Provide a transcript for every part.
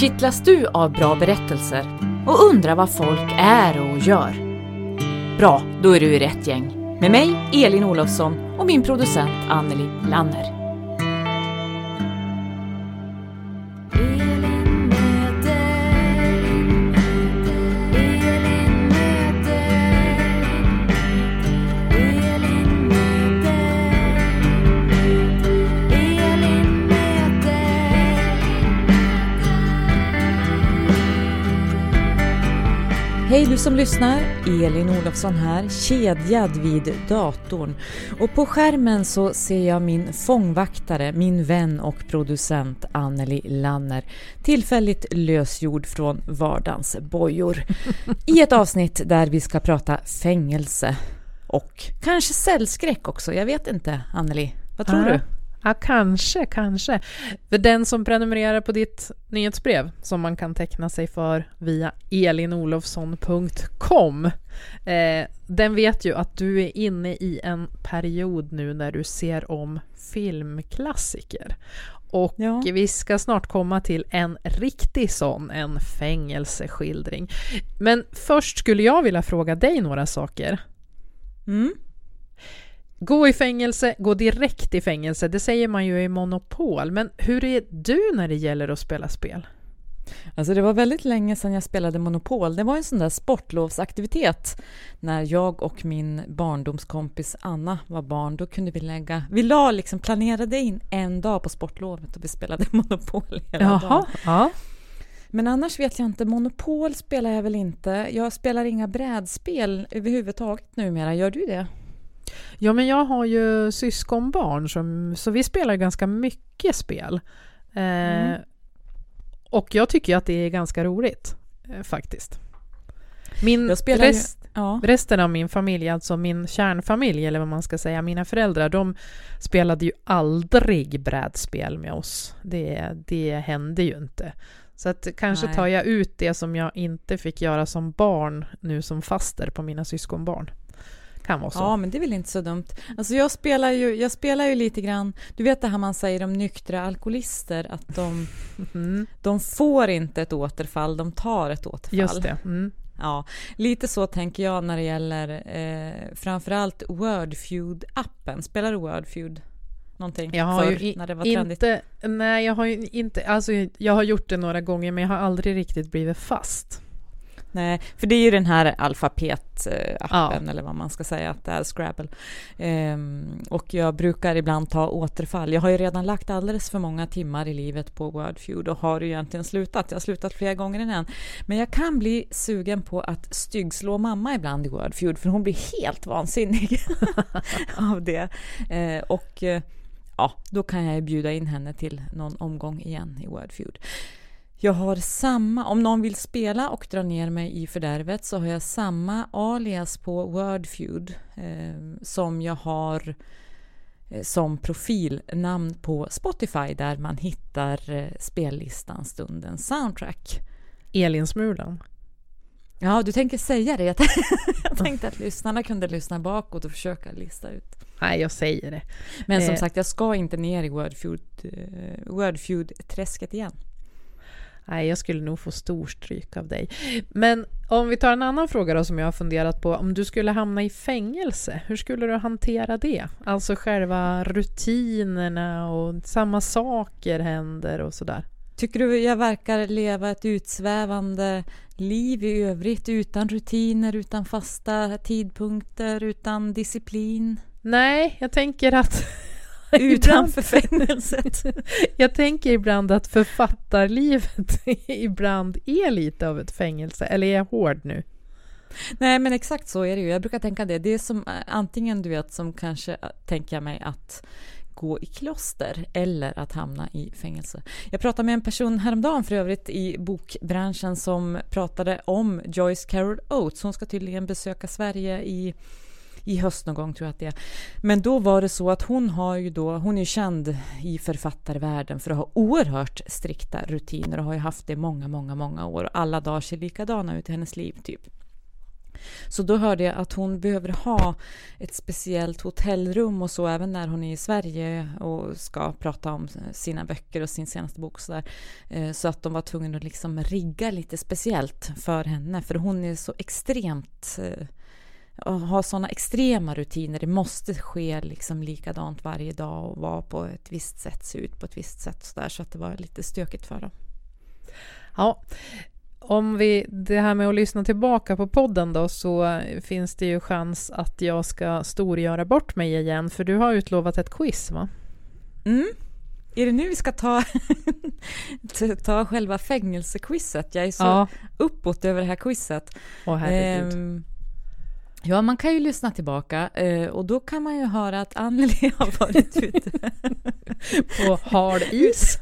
Kittlas du av bra berättelser och undrar vad folk är och gör? Bra, då är du i rätt gäng. Med mig, Elin Olofsson och min producent Anneli Lanner. Du som lyssnar! Elin Olofsson här, kedjad vid datorn. Och på skärmen så ser jag min fångvaktare, min vän och producent Anneli Lanner. Tillfälligt lösgjord från vardagens bojor. I ett avsnitt där vi ska prata fängelse. Och kanske cellskräck också, jag vet inte Anneli. Vad tror Ja. du? Ja, kanske, kanske. För den som prenumererar på ditt nyhetsbrev, som man kan teckna sig för via elinolofsson.com, eh, den vet ju att du är inne i en period nu när du ser om filmklassiker. Och Ja. vi ska snart komma till en riktig sån, en fängelseskildring. Men först skulle jag vilja fråga dig några saker. Mm? Gå i fängelse, gå direkt i fängelse, det säger man ju i Monopol. Men hur är du när det gäller att spela spel? Alltså det var väldigt länge sedan jag spelade Monopol. Det var en sån där sportlovsaktivitet när jag och min barndomskompis Anna var barn. Då kunde vi lägga, vi la liksom, planerade in en dag på sportlovet och vi spelade Monopol hela dagen. ja. Men annars vet jag inte, Monopol spelar jag väl inte. Jag spelar inga brädspel överhuvudtaget numera. Gör du det? Ja, men jag har ju syskonbarn, som, så vi spelar ganska mycket spel. Eh, Mm. Och jag tycker att det är ganska roligt, eh, faktiskt. Min spelar ju- rest, Ja. Resten av min familj, alltså min kärnfamilj eller vad man ska säga, mina föräldrar, de spelade ju aldrig brädspel med oss. Det, det hände ju inte. Så att kanske Nej. tar jag ut det som jag inte fick göra som barn nu som faster på mina syskonbarn. Kan vara så. Ja, men det är väl inte så dumt. Alltså jag spelar ju, jag spelar ju lite grann, du vet det här man säger om nyktra alkoholister, att de, Mm, de får inte ett återfall, de tar ett återfall. just det. Mm. Ja, lite så tänker jag när det gäller eh, framförallt Wordfeud-appen. Spelar du Wordfeud någonting Jag har förr, ju när det var trendigt? inte, nej jag har inte, alltså jag har gjort det några gånger men jag har aldrig riktigt blivit fast. Nej, för det är ju den här alfabet-appen eller vad man ska säga att det är, Scrabble. Ehm, och jag brukar ibland ta återfall. Jag har ju redan lagt alldeles för många timmar i livet på Wordfeud och har ju egentligen slutat. Jag har slutat flera gånger innan. Men jag kan bli sugen på att styggslå mamma ibland i Wordfeud för hon blir helt vansinnig av det. Eh, och ja, då kan jag ju bjuda in henne till någon omgång igen i Wordfeud. Jag har samma, om någon vill spela och dra ner mig i fördärvet så har jag samma alias på Wordfeud eh, som jag har eh, som profilnamn på Spotify där man hittar eh, spellistan Stundens soundtrack. Elinsmulan. Ja, du tänker säga det. Jag tänkte att lyssnarna kunde lyssna bakåt och försöka lista ut. Nej, jag säger det. Men som Eh. sagt, jag ska inte ner i eh, Wordfeud-träsket igen. Nej, jag skulle nog få storstryk av dig. Men om vi tar en annan fråga då som jag har funderat på. Om du skulle hamna i fängelse, hur skulle du hantera det? Alltså själva rutinerna och samma saker händer och sådär. Tycker du jag verkar leva ett utsvävande liv i övrigt utan rutiner, utan fasta tidpunkter, utan disciplin? Nej, jag tänker att, utanför fängelset. Jag tänker ibland att författarlivet ibland är lite av ett fängelse, eller är jag hård nu? Nej, men exakt så är det ju. Jag brukar tänka det. Det är som antingen, du vet, som kanske tänker jag mig att gå i kloster eller att hamna i fängelse. Jag pratade med en person häromdagen för övrigt i bokbranschen som pratade om Joyce Carol Oates. Hon ska tydligen besöka Sverige i i höst någon gång tror jag att det är. Men då var det så att hon har ju då, hon är ju känd i författarvärlden för att ha oerhört strikta rutiner och har ju haft det många, många, många år. och Alla dagar ser likadana ut i hennes liv typ. Så då hörde jag att hon behöver ha ett speciellt hotellrum och så även när hon är i Sverige och ska prata om sina böcker och sin senaste bok. Så, där. Eh, så att de var tvungna att liksom rigga lite speciellt för henne för hon är så extremt eh, eh, ha sådana extrema rutiner. Det måste ske liksom likadant varje dag och vara på ett visst sätt, se ut på ett visst sätt så, där, så att det var lite stökigt för dem. Ja, om vi, det här med att lyssna tillbaka på podden då, så finns det ju chans att jag ska storgöra bort mig igen, för du har utlovat ett quiz, va? Mm. Är det nu vi ska ta, ta själva fängelsequizet? Jag är så ja. uppåt över det här quizet. Åh, herregud. Um, Ja, man kan ju lyssna tillbaka eh, och då kan man ju höra att Anneli har varit ute på hard is.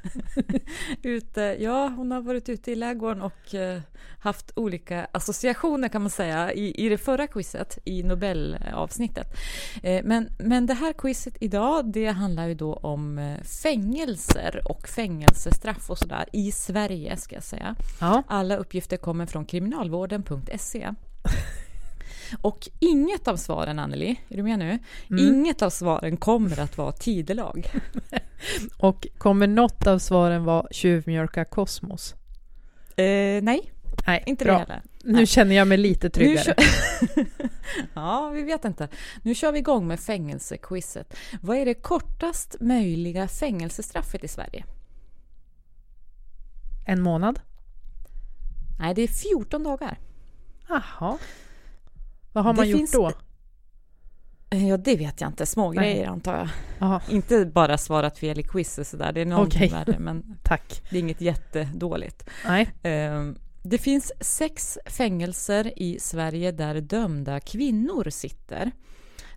ute, ja, hon har varit ute i lägården och eh, haft olika associationer kan man säga i, i det förra quizet, i Nobelavsnittet. Eh, men, men det här quizet idag, det handlar ju då om fängelser och fängelsestraff och sådär i Sverige ska jag säga. Ja. Alla uppgifter kommer från kriminalvården.se. Och inget av svaren, Anneli, är du med nu? Mm. Inget av svaren kommer att vara tidelag. och kommer något av svaren vara tjuvmjölka kosmos? Eh, nej. Nej, inte bra. det heller. Nu nej. känner jag mig lite tryggare. ja, vi vet inte. Nu kör vi igång med fängelsequizet. Vad är det kortast möjliga fängelsestraffet i Sverige? En månad? Nej, det är 14 dagar. Jaha. Vad har man det gjort finns... då? Ja, det vet jag inte. Små Nej. grejer antar jag. Aha. Inte bara svarat fel i quiz och sådär. Det är någonting okay. värre, men Tack. det är inget jättedåligt. Nej. Um, det finns sex fängelser i Sverige där dömda kvinnor sitter.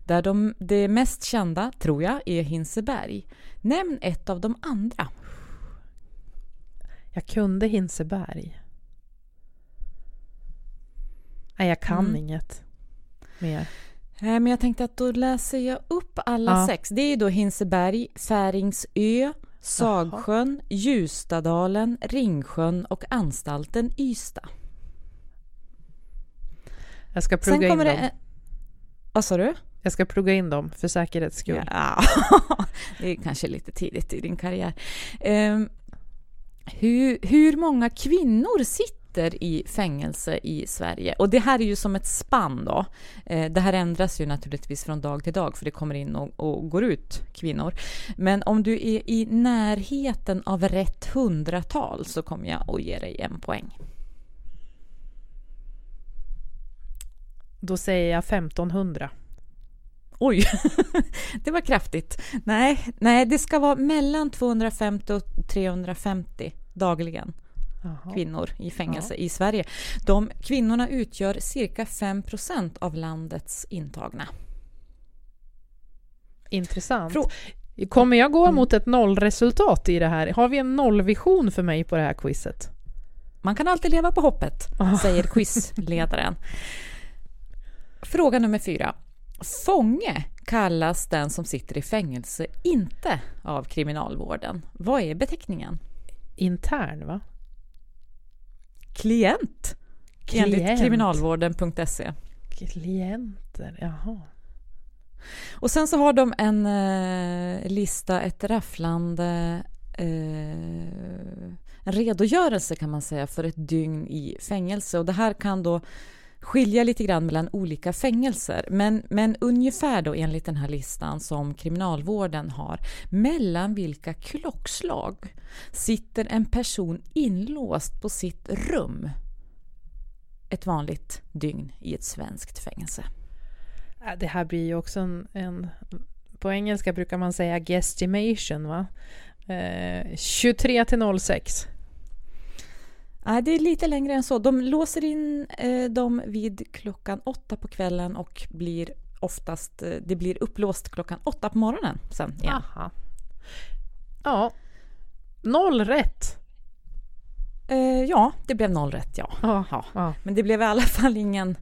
Där de, det mest kända, tror jag, är Hinseberg. Nämn ett av de andra. Jag kunde Hinseberg. Nej, jag kan mm. inget mer? Men jag tänkte att då läser jag upp alla ja. sex. Det är då Hinseberg, Färingsö, Sagsjön, Jaha. Ljustadalen, Ringsjön och anstalten Ystad. Jag ska plugga in dem. Det... Vad sa du? Jag ska plugga in dem för säkerhets skull. Ja, det är kanske lite tidigt i din karriär. Um, hur, hur många kvinnor sitter sitter i fängelse i Sverige. Och det här är ju som ett spann då. Eh, det här ändras ju naturligtvis från dag till dag för det kommer in och, och går ut kvinnor. Men om du är i närheten av rätt hundratal så kommer jag att ge dig en poäng. Då säger jag 1500. Oj, det var kraftigt. Nej, nej, det ska vara mellan 250 och 350 dagligen. Aha. kvinnor i fängelse ja. i Sverige. De kvinnorna utgör cirka 5% av landets intagna. Intressant. Frå Kommer jag gå mm. mot ett nollresultat i det här? Har vi en nollvision för mig på det här quizet? Man kan alltid leva på hoppet, säger quizledaren. Fråga nummer fyra. Fånge kallas den som sitter i fängelse inte av kriminalvården. Vad är beteckningen? Intern, va? Klient, klient. enligt kriminalvården.se. Klienter, jaha. Och sen så har de en eh, lista, ett rafflande eh, en redogörelse kan man säga för ett dygn i fängelse och det här kan då skilja lite grann mellan olika fängelser. Men, men ungefär då enligt den här listan som Kriminalvården har, mellan vilka klockslag sitter en person inlåst på sitt rum ett vanligt dygn i ett svenskt fängelse? Äh, det här blir ju också en, en på engelska brukar man säga guesstimation va? Eh, 23 till 06. Nej, det är lite längre än så. De låser in eh, dem vid klockan åtta på kvällen och blir oftast, eh, det blir upplåst klockan åtta på morgonen sen igen. Aha. Ja, noll rätt. Eh, ja, det blev noll rätt, ja. Ja. ja. Men det blev i alla fall ingen...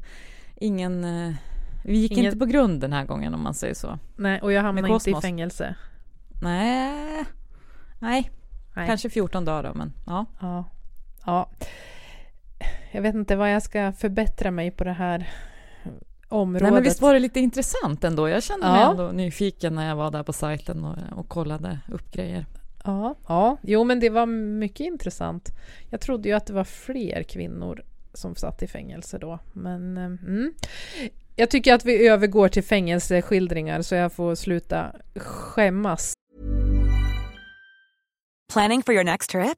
ingen eh, vi gick Ingen- inte på grund den här gången om man säger så. Nej, och jag hamnade inte i fängelse. Nej, nej, Nej. kanske 14 dagar då, men ja. Ja. Ja. Jag vet inte vad jag ska förbättra mig på det här området. Nej, men visst var det lite intressant ändå? Jag kände mig Ja. ändå nyfiken när jag var där på sajten och, och kollade upp grejer. Ja, ja, jo men det var mycket intressant. Jag trodde ju att det var fler kvinnor som satt i fängelse då, men eh, mm. Jag tycker att vi övergår till fängelseskildringar så jag får sluta skämmas. Planning for your next trip?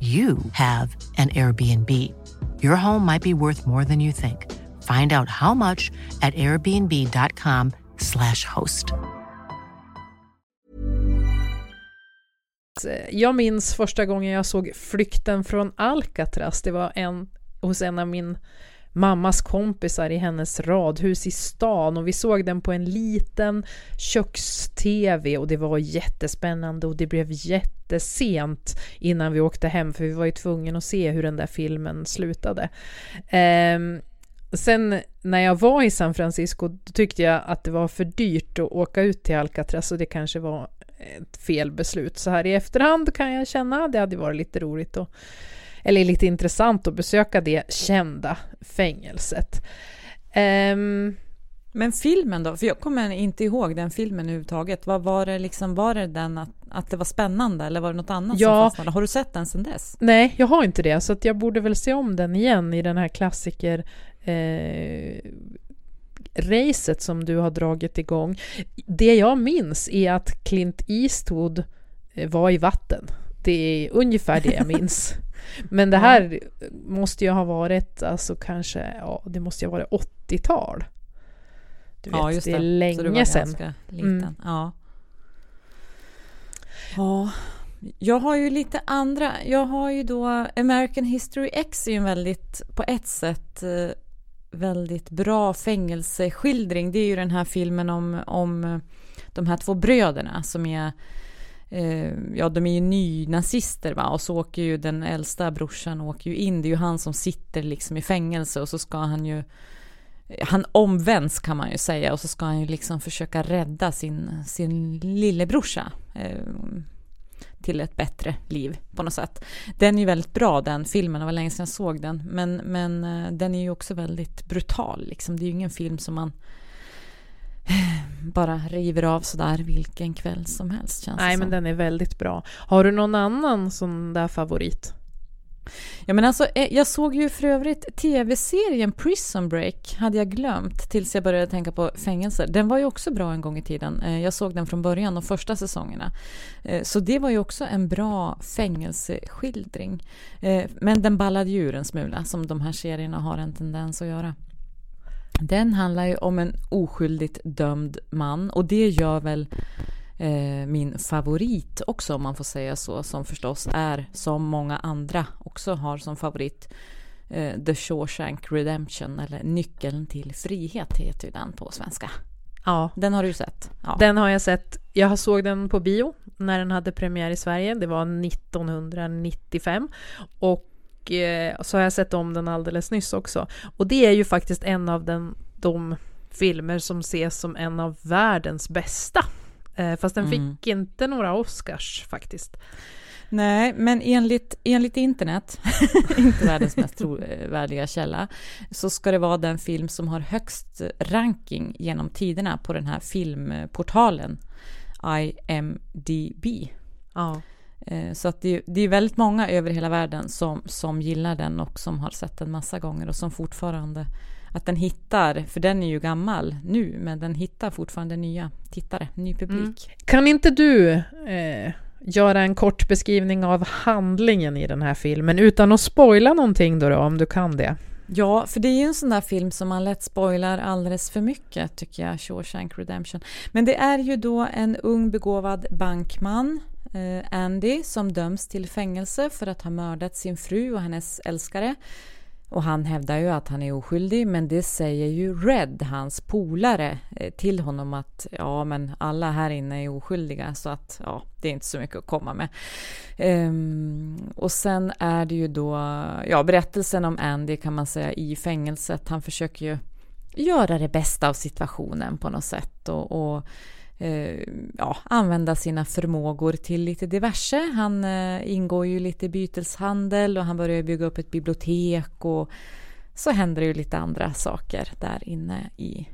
you have an Airbnb. Your home might be worth more than you think. Find out how much at airbnb.com/slash host. Jag minns första gången jag såg Flykten från Alcatraz. Det var en, hos en av min mammas kompisar i hennes radhus i stan och vi såg den på en liten köks-tv och det var jättespännande och det blev jättesent innan vi åkte hem för vi var ju tvungna att se hur den där filmen slutade. Um, Sen när jag var i San Francisco då tyckte jag att det var för dyrt att åka ut till Alcatraz och det kanske var ett fel beslut. Så här i efterhand kan jag känna att det hade varit lite roligt att eller lite intressant att besöka det kända fängelset. Ehm, Men filmen då? För jag kommer inte ihåg den filmen överhuvudtaget. Vad var det liksom, var det den att, att det var spännande eller var det något annat Ja. som fastnade? Har du sett den sedan dess? nej, jag har inte det, så att jag borde väl se om den igen i den här klassiker eh, racet som du har dragit igång. Det jag minns är att Clint Eastwood eh, var i vatten. Det är ungefär det jag minns. Men det här måste ju ha varit, alltså kanske, ja, det måste ju ha varit 80-tal. Du vet, ja, just det är Så du var länge sedan. liten. Mm. Ja. ja. Jag har ju lite andra. Jag har ju då American History X är ju en väldigt, på ett sätt, eh, väldigt bra fängelseskildring. Det är ju den här filmen om, om de här två bröderna som är Eh, ja, de är ju nynazister va och så åker ju den äldsta brorsan åker ju in. Det är ju han som sitter liksom i fängelse och så ska han ju han omvänds kan man ju säga och så ska han ju liksom försöka rädda sin, sin lillebrorsa eh, till ett bättre liv på något sätt. Den är ju väldigt bra den filmen, det var länge sedan jag såg den. Men, men eh, den är ju också väldigt brutal liksom. Det är ju ingen film som man eh, bara river av sådär vilken kväll som helst känns Nej, det men den är väldigt bra. Har du någon annan sån där favorit? Ja men alltså, eh, jag såg ju för övrigt tv-serien Prison Break, hade jag glömt tills jag började tänka på fängelser. Den var ju också bra en gång i tiden. Eh, Jag såg den från början, de första säsongerna. Eh, Så det var ju också en bra fängelseskildring. Men den ballade ju ur en smula, som de här serierna har en tendens att göra. Den handlar ju om en oskyldigt dömd man och det gör väl eh, min favorit också om man får säga så, som förstås är som många andra också har som favorit eh, The Shawshank Redemption eller Nyckeln till frihet heter ju den på svenska. Ja. Den har du sett? Ja. Den har jag sett. Jag såg den på bio när den hade premiär i Sverige. Det var 1995. Och eh, så har jag sett om den alldeles nyss också. Och det är ju faktiskt en av den, de filmer som ses som en av världens bästa. Eh, fast den Mm. fick inte några Oscars faktiskt. Nej, men enligt, enligt internet, inte världens mest trovärdiga källa, så ska det vara den film som har högst ranking genom tiderna på den här filmportalen IMDB. Ja. Eh, Så att det, det är väldigt många över hela världen som, som gillar den och som har sett den massa gånger och som fortfarande att den hittar, för den är ju gammal nu, men den hittar fortfarande nya tittare, ny publik. Kan inte du eh, göra en kort beskrivning av handlingen i den här filmen utan att spoila någonting då, då om du kan det? Ja, för det är ju en sån där film som man lätt spoilar alldeles för mycket, tycker jag, Shawshank Redemption. Men det är ju då en ung begåvad bankman, Eh, Andy, som döms till fängelse för att ha mördat sin fru och hennes älskare. Och han hävdar ju att han är oskyldig, men det säger ju Red, hans polare, eh, till honom att ja, men alla här inne är oskyldiga, så att ja, det är inte så mycket att komma med. Um, och sen är det ju då, ja, berättelsen om Andy kan man säga i fängelset. Han försöker ju göra det bästa av situationen på något sätt och, och eh, ja, använda sina förmågor till lite diverse. Han eh, ingår ju lite i byteshandel och han börjar bygga upp ett bibliotek och så händer det ju lite andra saker där inne i,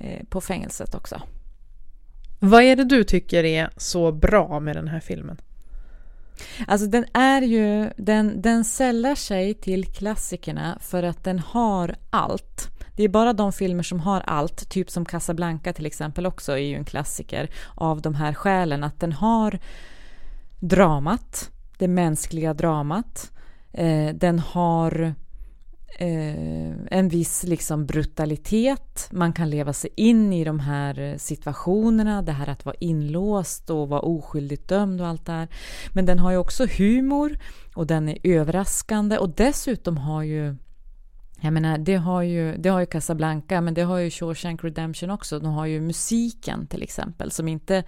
eh, på fängelset också. Vad är det du tycker är så bra med den här filmen? Alltså den är ju, den, den sällar sig till klassikerna för att den har allt. Det är bara de filmer som har allt, typ som Casablanca till exempel också är ju en klassiker av de här skälen att den har dramat, det mänskliga dramat. Eh, den har eh, en viss liksom brutalitet. Man kan leva sig in i de här situationerna, det här att vara inlåst och vara oskyldigt dömd och allt det här. Men den har ju också humor och den är överraskande och dessutom har ju jag menar, det har, ju, det har ju Casablanca, men det har ju Shawshank Redemption också. De har ju musiken till exempel, som inte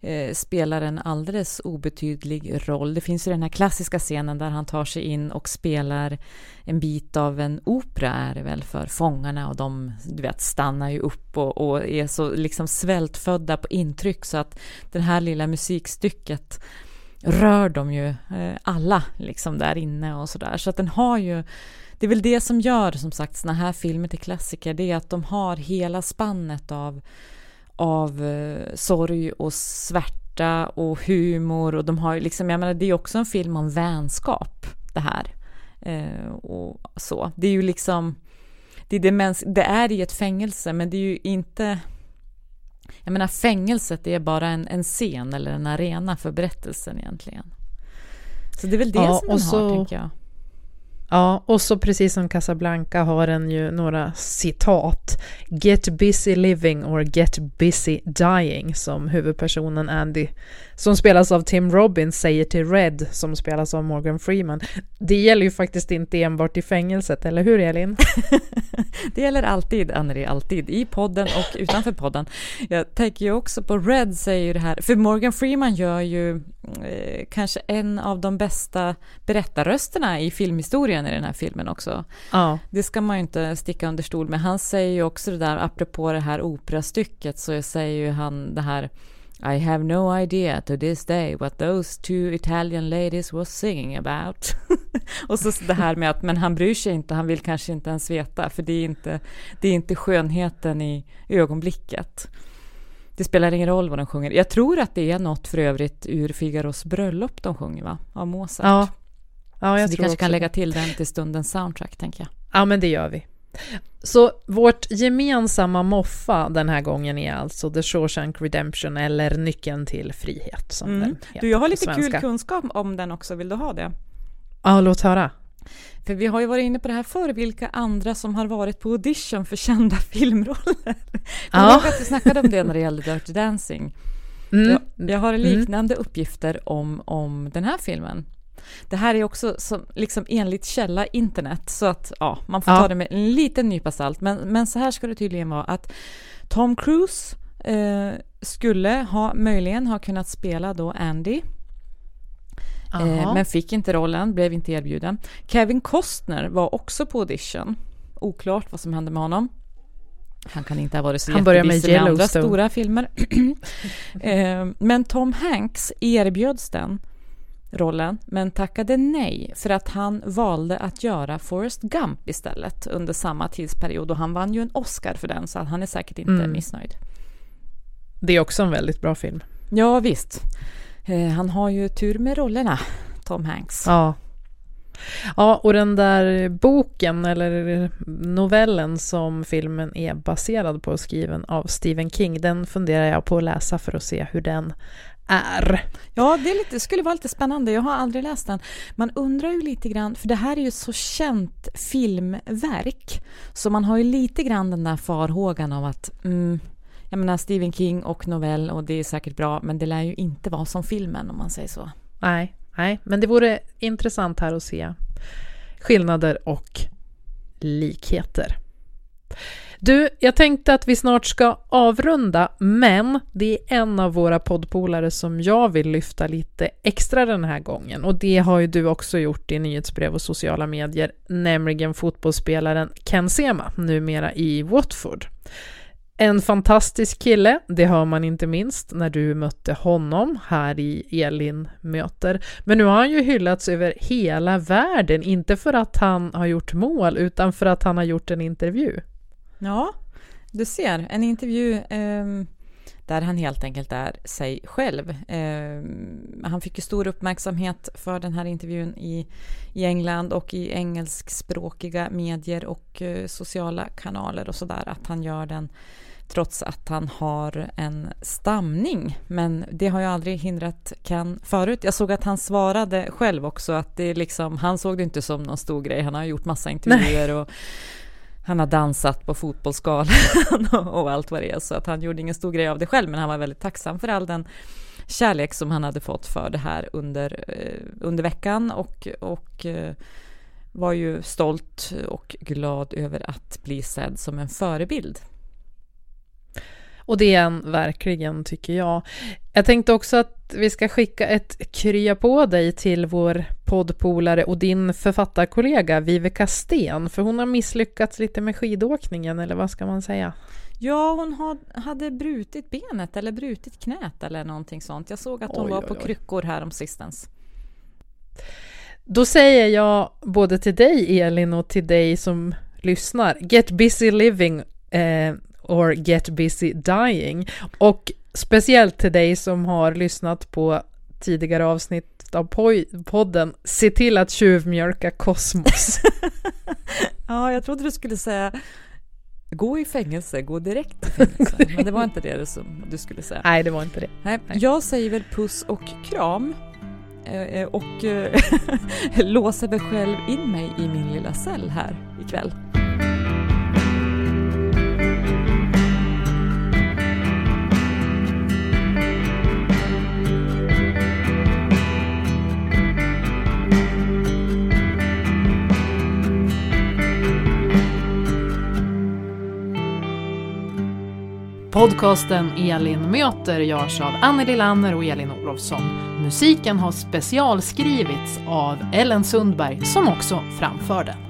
eh, spelar en alldeles obetydlig roll. Det finns ju den här klassiska scenen där han tar sig in och spelar en bit av en opera, är det väl, för fångarna och de, du vet, stannar ju upp och, och är så liksom svältfödda på intryck så att det här lilla musikstycket rör de ju eh, alla liksom där inne och sådär. Så att den har ju det är väl det som gör som sagt såna här filmer till klassiker, det är att de har hela spannet av, av eh, sorg och svärta och humor och de har liksom, jag menar det är också en film om vänskap det här. Eh, och så. Det är ju liksom, det är, det, mäns- det är i ett fängelse men det är ju inte jag menar fängelset är bara en, en scen eller en arena för berättelsen egentligen. Så det är väl det Ja, som den har, så- tänker jag. Ja, och så precis som Casablanca har den ju några citat. Get busy living or get busy dying som huvudpersonen Andy, som spelas av Tim Robbins, säger till Red, som spelas av Morgan Freeman. Det gäller ju faktiskt inte enbart i fängelset, eller hur Elin? Det gäller alltid, Anneli, alltid. I podden och utanför podden. Jag tänker ju också på Red säger ju det här, för Morgan Freeman gör ju eh, kanske en av de bästa berättarrösterna i filmhistorien i den här filmen också. Ja. Det ska man ju inte sticka under stol med. Han säger ju också det där, apropå det här operastycket, så säger ju han det här I have no idea to this day what those two Italian ladies was singing about. och så det här med att, men han bryr sig inte, han vill kanske inte ens veta, för det är inte, det är inte skönheten i ögonblicket. Det spelar ingen roll vad de sjunger. Jag tror att det är något för övrigt ur Figaros bröllop de sjunger, va? Av Mozart. Ja, ja jag så vi kanske kan det. lägga till den till stundens soundtrack, tänker jag. Ja, men det gör vi. Så vårt gemensamma moffa den här gången är alltså The Shawshank Redemption eller Nyckeln till frihet som den heter Mm. Du, jag har lite kul kunskap om den också. Vill du ha det? Ja, låt höra. För vi har ju varit inne på det här förr, vilka andra som har varit på audition för kända filmroller. Ja. ihåg att vi snackade om det när det gällde Dirty Dancing? Mm. Jag, jag har liknande uppgifter om, om den här filmen. Det här är också som, liksom enligt källa internet, så att ja, man får Ja. ta det med en liten nypa salt. Men, men så här ska det tydligen vara att Tom Cruise eh, skulle ha, möjligen ha kunnat spela då Andy. Eh, men fick inte rollen, blev inte erbjuden. Kevin Costner var också på audition. Oklart vad som hände med honom. Han kan inte ha varit så Han börjar med med andra stora filmer. eh, men Tom Hanks erbjöds den rollen, men tackade nej för att han valde att göra Forrest Gump istället under samma tidsperiod och han vann ju en Oscar för den så han är säkert inte Mm. missnöjd. Det är också en väldigt bra film. Ja, visst. Eh, han har ju tur med rollerna, Tom Hanks. Ja. Ja, och den där boken eller novellen som filmen är baserad på, skriven av Stephen King, den funderar jag på att läsa för att se hur den är. Ja, det är lite, skulle vara lite spännande. Jag har aldrig läst den. Man undrar ju lite grann, för det här är ju så känt filmverk, så man har ju lite grann den där farhågan av att mm, jag menar Stephen King och novell och det är säkert bra, men det lär ju inte vara som filmen om man säger så. Nej, nej, men det vore intressant här att se skillnader och likheter. Du, jag tänkte att vi snart ska avrunda, men det är en av våra poddpolare som jag vill lyfta lite extra den här gången och det har ju du också gjort i nyhetsbrev och sociala medier, nämligen fotbollsspelaren Ken Sema, numera i Watford. En fantastisk kille, det hör man inte minst när du mötte honom här i Elin möter. Men nu har han ju hyllats över hela världen, inte för att han har gjort mål, utan för att han har gjort en intervju. Ja, du ser, en intervju eh, där han helt enkelt är sig själv. Eh, han fick ju stor uppmärksamhet för den här intervjun i, i England och i engelskspråkiga medier och eh, sociala kanaler och sådär, att han gör den trots att han har en stamning. Men det har ju aldrig hindrat Ken förut. Jag såg att han svarade själv också att det liksom, han såg det inte som någon stor grej. Han har gjort massa intervjuer och han har dansat på fotbollsskalan och allt vad det är, så att han gjorde ingen stor grej av det själv, men han var väldigt tacksam för all den kärlek som han hade fått för det här under, eh, under veckan och, och eh, var ju stolt och glad över att bli sedd som en förebild. Och det är han verkligen, tycker jag. Jag tänkte också att vi ska skicka ett krya på dig till vår poddpolare och din författarkollega Viveka Sten, för hon har misslyckats lite med skidåkningen, eller vad ska man säga? Ja, hon had, hade brutit benet eller brutit knät eller någonting sånt. Jag såg att hon Oj, var oj, på oj. kryckor här om sistens. Då säger jag både till dig Elin och till dig som lyssnar, get busy living eh, or get busy dying. Och speciellt till dig som har lyssnat på tidigare avsnitt av podden, se till att tjuvmjölka kosmos. Ja, jag trodde du skulle säga gå i fängelse, gå direkt i fängelse. Men det var inte det som du skulle säga. Nej, det var inte det. Nej, jag säger väl puss och kram eh, eh, och eh, låser väl själv in mig i min lilla cell här ikväll. Podcasten Elin möter görs av Anneli Lanner och Elin Olofsson. Musiken har specialskrivits av Ellen Sundberg som också framför den.